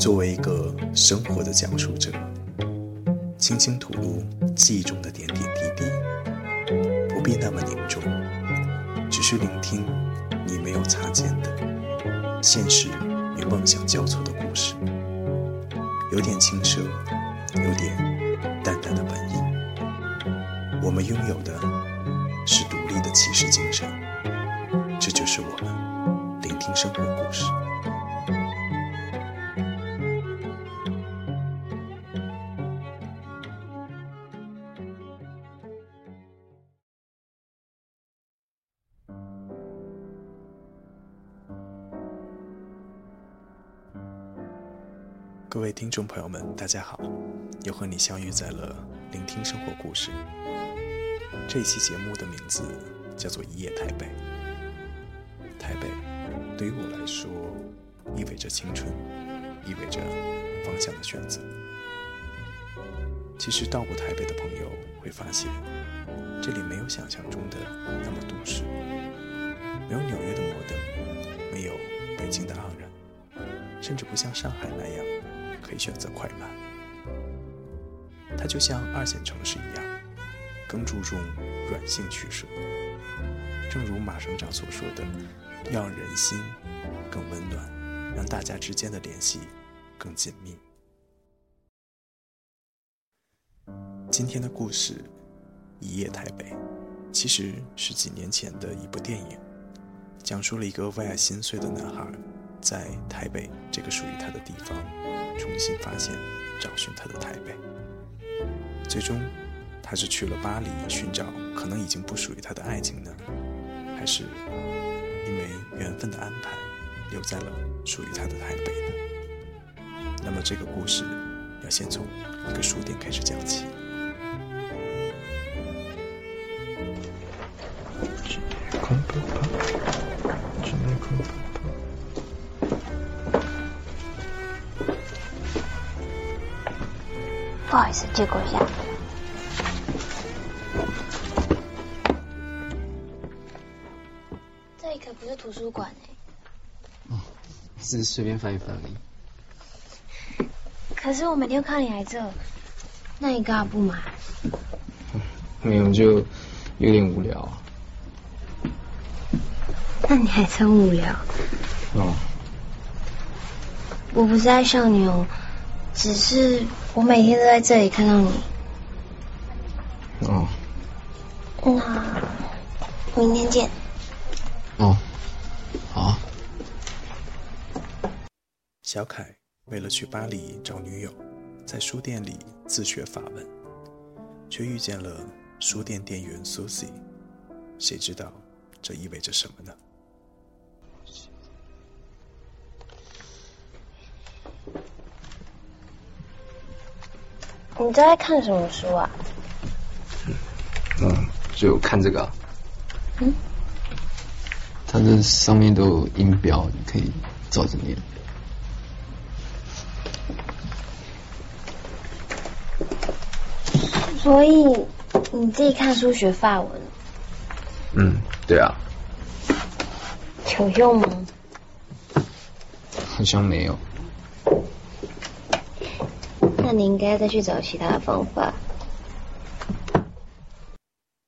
作为一个生活的讲述者，轻轻吐露记忆中的点点滴滴，不必那么凝重，只需聆听你没有擦肩的现实与梦想交错的故事，有点轻奢，有点淡淡的本意。我们拥有的是独立的骑士精神，这就是我们聆听生活故事。各位听众朋友们，大家好，又和你相遇在了聆听生活故事。这一期节目的名字叫做《一夜台北》。台北对于我来说，意味着青春，意味着方向的选择。其实到过台北的朋友会发现，这里没有想象中的那么都市，没有纽约的摩登，没有北京的盎然，甚至不像上海那样。可以选择快慢，它就像二线城市一样，更注重软性取舍。正如马省长所说的，要让人心更温暖，让大家之间的联系更紧密。今天的故事《一夜台北》，其实是几年前的一部电影，讲述了一个为爱心碎的男孩，在台北这个属于他的地方。重新发现、找寻他的台北，最终，他是去了巴黎寻找可能已经不属于他的爱情呢，还是因为缘分的安排留在了属于他的台北呢？那么这个故事要先从一个书店开始讲起。好意思，借过一下。这里可不是图书馆哎。哦，只是随便翻一翻而已。可是我每天看你来这，那你干嘛不买？没有，就有点无聊。那你还真无聊。哦。我不是爱上你哦。只是我每天都在这里看到你。哦。那明天见。哦，好。小凯为了去巴黎找女友，在书店里自学法文，却遇见了书店店员 Susie。谁知道这意味着什么呢？你在看什么书啊？嗯，就看这个。嗯。它这上面都有音标，你可以照着念。所以你自己看书学法文？嗯，对啊。有用吗？好像没有。那你应该再去找其他的方法。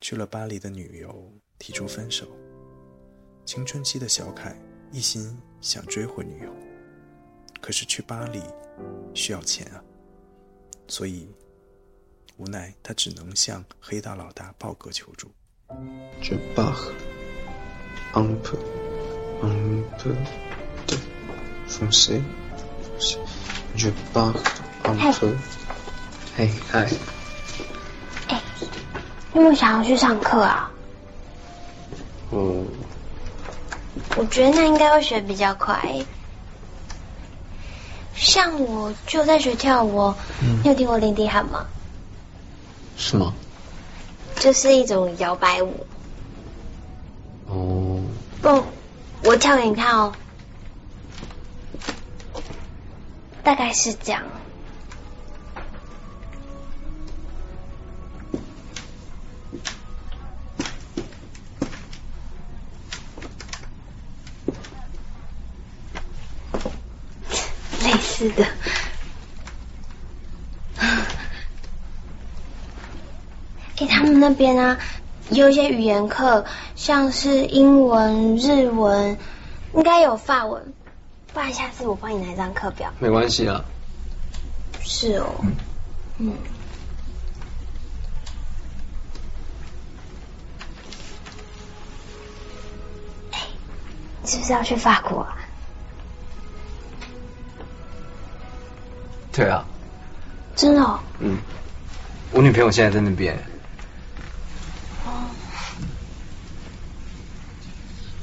去了巴黎的女友提出分手，青春期的小凯一心想追回女友，可是去巴黎需要钱啊，所以无奈他只能向黑道老大豹哥求助。Je pars un peu, un peu de français. Je pars. 嗨，嘿，嗨，哎，你有没有想要去上课啊？嗯，我觉得那应该会学比较快。像我就在学跳舞，你有听过林迪喊吗？是吗？就是一种摇摆舞。哦。不，我跳给你看哦。大概是这样。是的。给他们那边啊，有一些语言课，像是英文、日文，应该有法文。不然下次我帮你拿一张课表。没关系啊。是哦。嗯。哎，你是不是要去法国？对啊。真的？嗯。我女朋友现在在那边。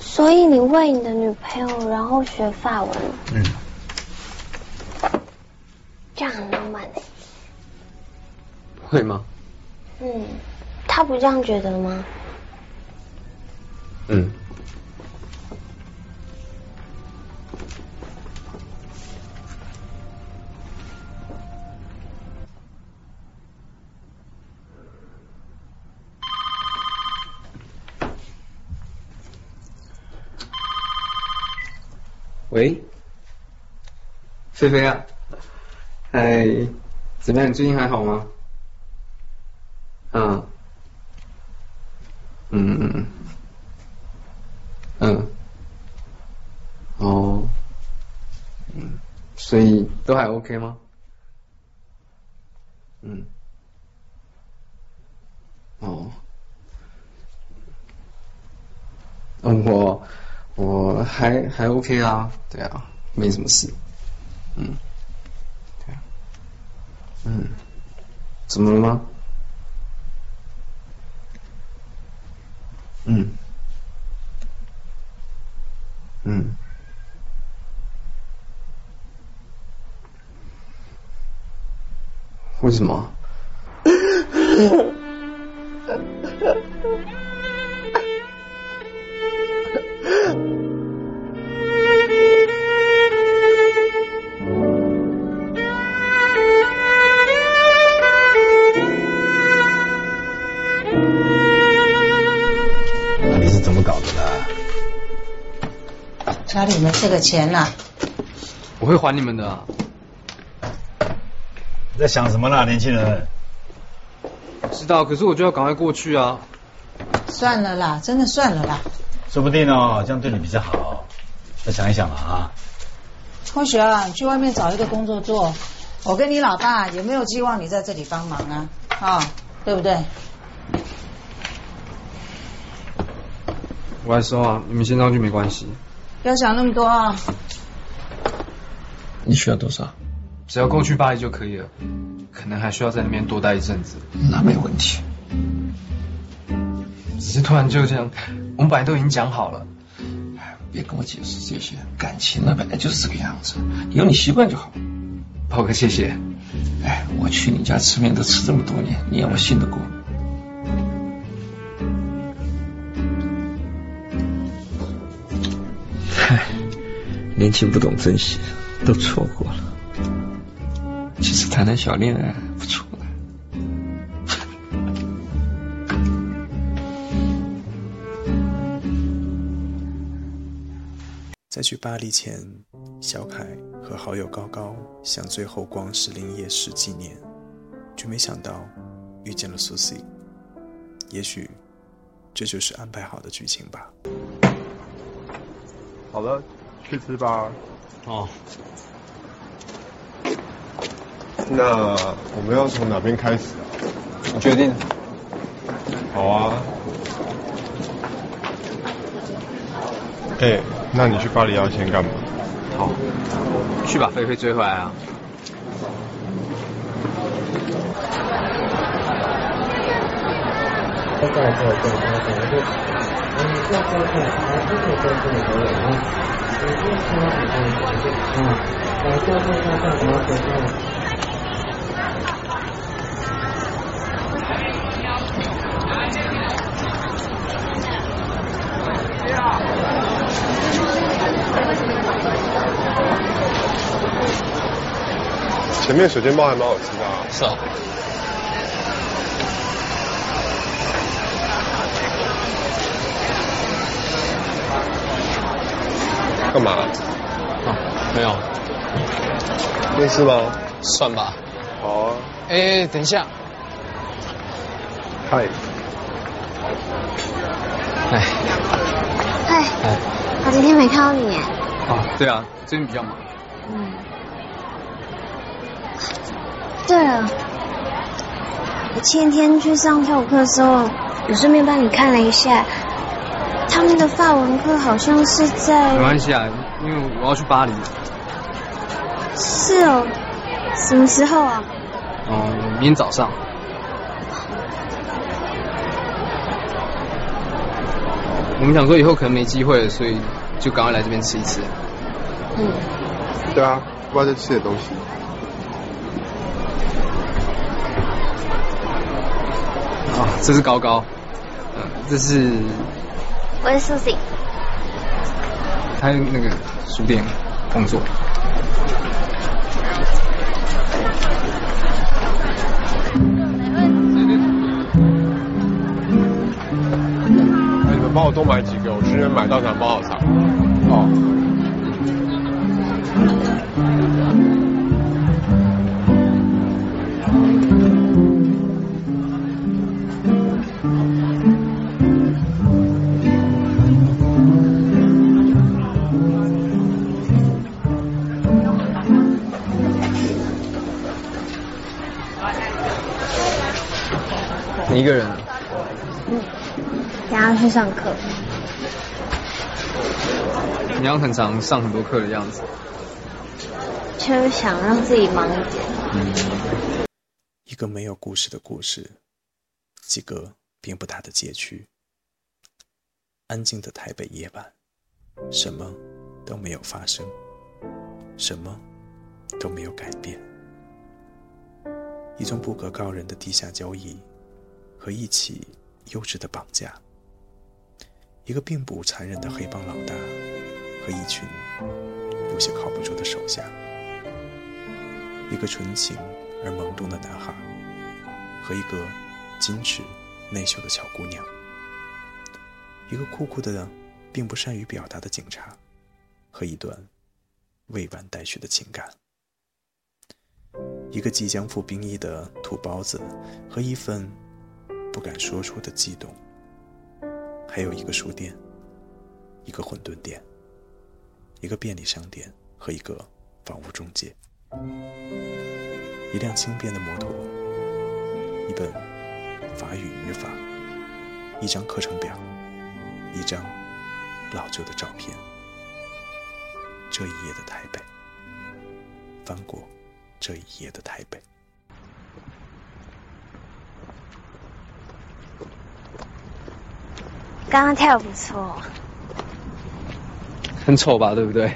所以你为你的女朋友然后学法文？嗯。这样很浪漫的。会吗？嗯，他不这样觉得吗？嗯。菲菲啊，哎，怎么样？你最近还好吗？嗯，嗯嗯嗯，哦，嗯，所以都还 OK 吗？嗯，哦，嗯我。我还还 OK 啊，对啊，没什么事，嗯，嗯，怎么了吗？嗯，嗯，为什么？家里没这个钱呐，我会还你们的。你在想什么呢，年轻人？知道，可是我就要赶快过去啊。算了啦，真的算了啦。说不定哦，这样对你比较好。再想一想吧啊。同学啊，去外面找一个工作做。我跟你老爸有没有寄望你在这里帮忙啊，啊，对不对？我来收啊，你们先上去没关系。不要想那么多啊！你需要多少？只要够去巴黎就可以了。可能还需要在那边多待一阵子。那没问题。只是突然就这样，我们本来都已经讲好了。别跟我解释这些，感情呢本来就是这个样子，有你习惯就好。炮哥，谢谢。哎，我去你家吃面都吃这么多年，你让我信得过？唉年轻不懂珍惜，都错过了。其实谈谈小恋爱不错。在去巴黎前，小凯和好友高高想最后光石林夜市纪念，却没想到遇见了苏西。也许这就是安排好的剧情吧。好了。去吃吧。哦。那我们要从哪边开始啊？你决定。好啊。哎，那你去巴黎要先干嘛？好。去把菲菲追回来啊。前面水煎包还蛮好吃的啊。是啊。干嘛？啊，没有。没事吧？算吧。好啊。哎，等一下。嗨。哎。嗨。哎。好几天没看到你。啊，对啊，最近比较忙。嗯。对了，我前天去上跳舞课的时候，有顺便帮你看了一下，他们的法文课好像是在……没关系啊，因为我要去巴黎。是哦，什么时候啊？哦，明天早上。我们想说以后可能没机会了，所以就赶快来这边吃一次。嗯。对啊，不要再吃点东西。啊，这是高高，嗯，这是。我是苏醒。他那个书店工作。你们帮我多买几个，我去那边买到场包好茶。哦。一个人。嗯，然后去上课。你要很常上很多课的样子。就是想让自己忙一点。嗯。一个没有故事的故事，几个并不大的街区，安静的台北夜晚，什么都没有发生，什么都没有改变。一种不可告人的地下交易。和一起幼稚的绑架，一个并不残忍的黑帮老大和一群有些靠不住的手下，一个纯情而懵懂的男孩和一个矜持内秀的小姑娘，一个酷酷的并不善于表达的警察和一段未完待续的情感，一个即将服兵役的土包子和一份。不敢说出的悸动，还有一个书店，一个馄饨店，一个便利商店和一个房屋中介，一辆轻便的摩托，一本法语语法，一张课程表，一张老旧的照片。这一页的台北，翻过这一页的台北。刚刚跳的不错，很丑吧？对不对？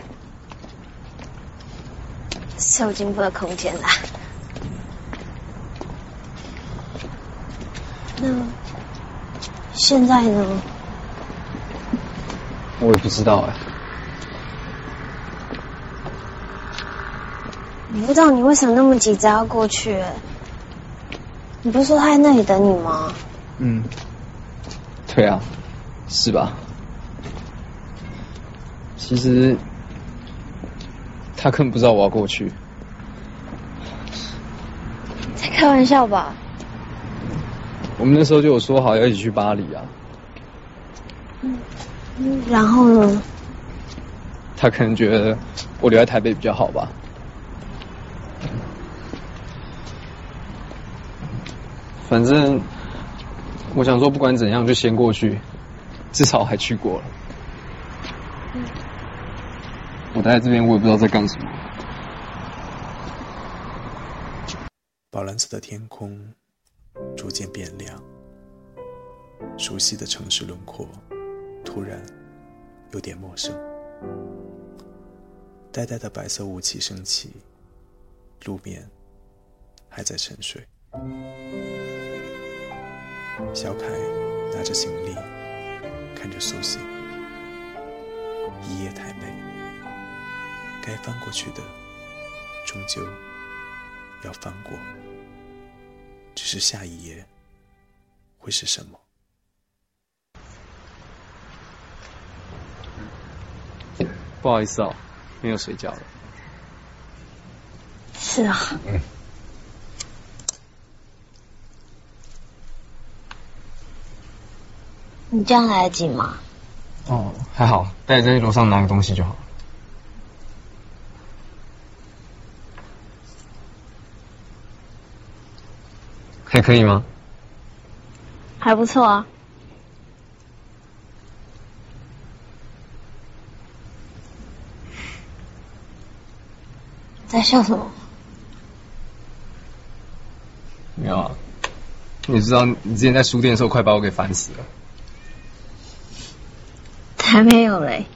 是有进步的空间啦。那现在呢？我也不知道哎。我不知道你为什么那么急着要过去？你不是说他在那里等你吗？嗯，对啊。是吧？其实他根本不知道我要过去。在开玩笑吧？我们那时候就有说好要一起去巴黎啊。嗯，然后呢？他可能觉得我留在台北比较好吧。反正我想说，不管怎样，就先过去。至少还去过了。我待在这边，我也不知道在干什么。宝蓝色的天空逐渐变亮，熟悉的城市轮廓突然有点陌生。呆呆的白色雾气升起，路面还在沉睡。小凯拿着行李。看着苏醒，一夜太美，该翻过去的，终究要翻过。只是下一页会是什么？不好意思哦，没有睡觉了。是啊。嗯。你这样来得及吗？哦，还好，待在楼上拿个东西就好。还可以吗？还不错啊。在笑什么？没有啊。你知道你之前在书店的时候，快把我给烦死了。还没有嘞。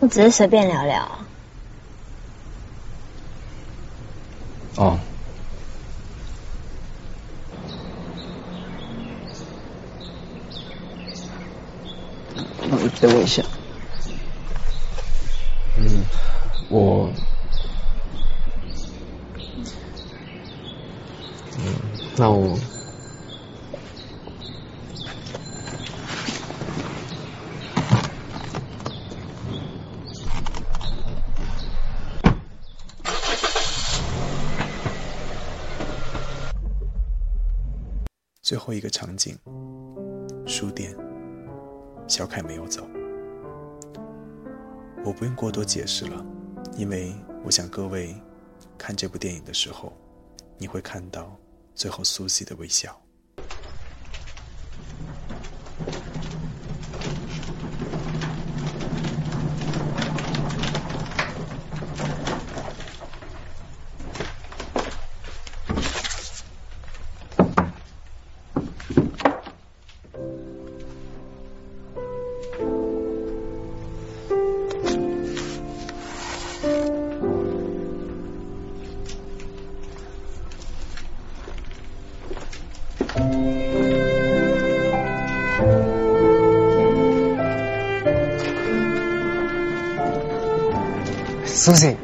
我只是随便聊聊。哦。等我一下。嗯，我，嗯，那我，最书店，小凯没有走。我不用过多解释了，因为我想各位看这部电影的时候，你会看到最后苏西的微笑。苏西，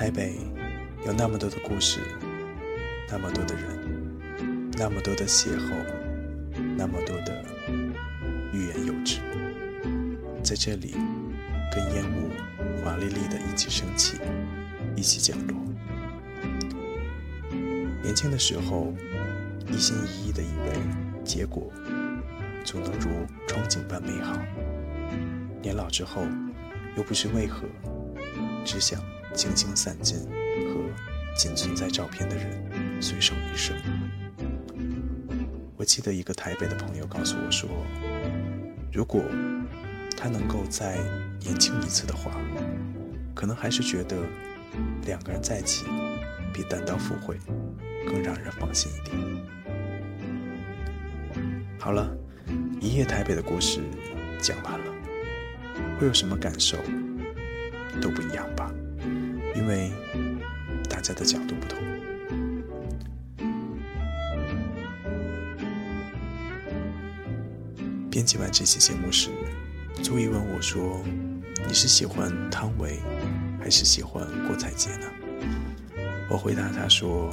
台北有那么多的故事，那么多的人，那么多的邂逅，那么多的欲言又止，在这里，跟烟雾华丽丽的一起升起，一起降落。年轻的时候，一心一意的以为结果总能如憧憬般美好；年老之后，又不知为何，只想。轻轻散尽，和仅存在照片的人随手一生。我记得一个台北的朋友告诉我说，如果他能够再年轻一次的话，可能还是觉得两个人在一起比单刀赴会更让人放心一点。好了，一夜台北的故事讲完了，会有什么感受都不一样吧。因为大家的角度不同。编辑完这期节目时，朱毅问我说：“你是喜欢汤唯，还是喜欢郭采洁呢？”我回答他说：“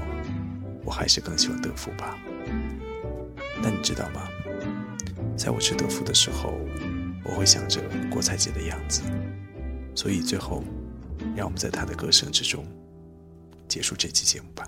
我还是更喜欢德芙吧。”但你知道吗？在我吃德芙的时候，我会想着郭采洁的样子，所以最后。让我们在他的歌声之中结束这期节目吧。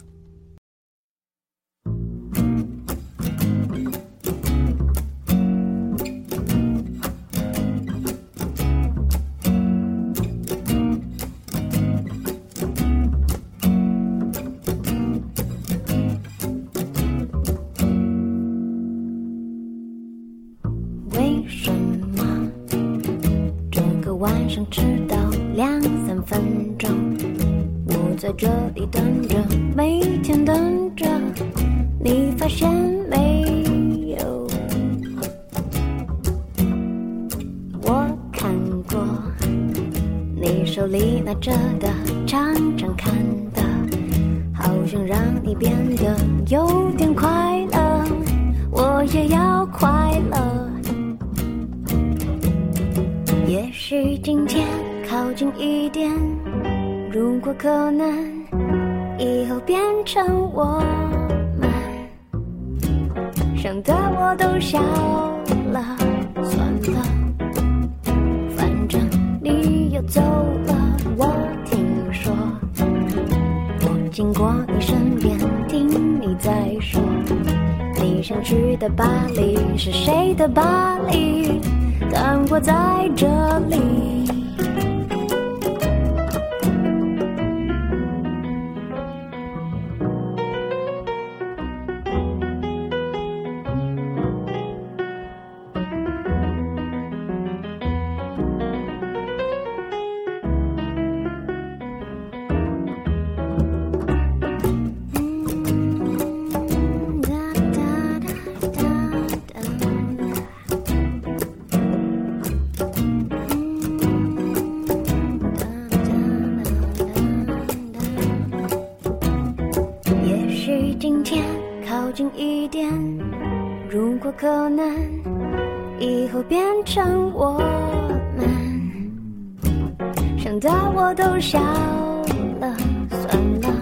发现没有？我看过你手里拿着的，常常看的，好像让你变得有点快乐，我也要快乐。也许今天靠近一点，如果可能，以后变成我。想的我都笑了，算了，反正你又走了。我听说，我经过你身边，听你在说，你想去的巴黎是谁的巴黎？但我在这里。也许今天靠近一点，如果可能，以后变成我们。想到我都笑了，算了，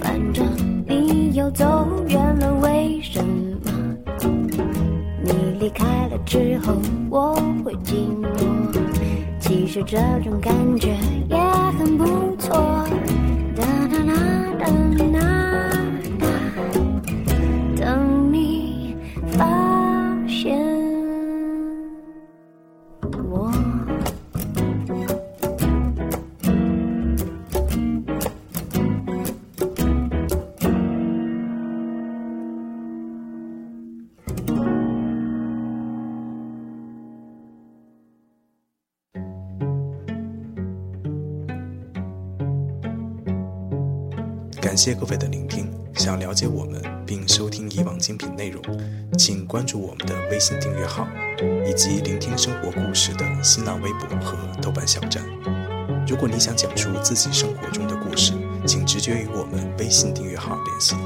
反正你又走远了，为什么？你离开了之后，我会寂寞。其实这种感觉也很不错。哒哒哒等那感谢各位的聆听。想了解我们并收听以往精品内容，请关注我们的微信订阅号，以及聆听生活故事的新浪微博和豆瓣小站。如果你想讲述自己生活中的故事，请直接与我们微信订阅号联系。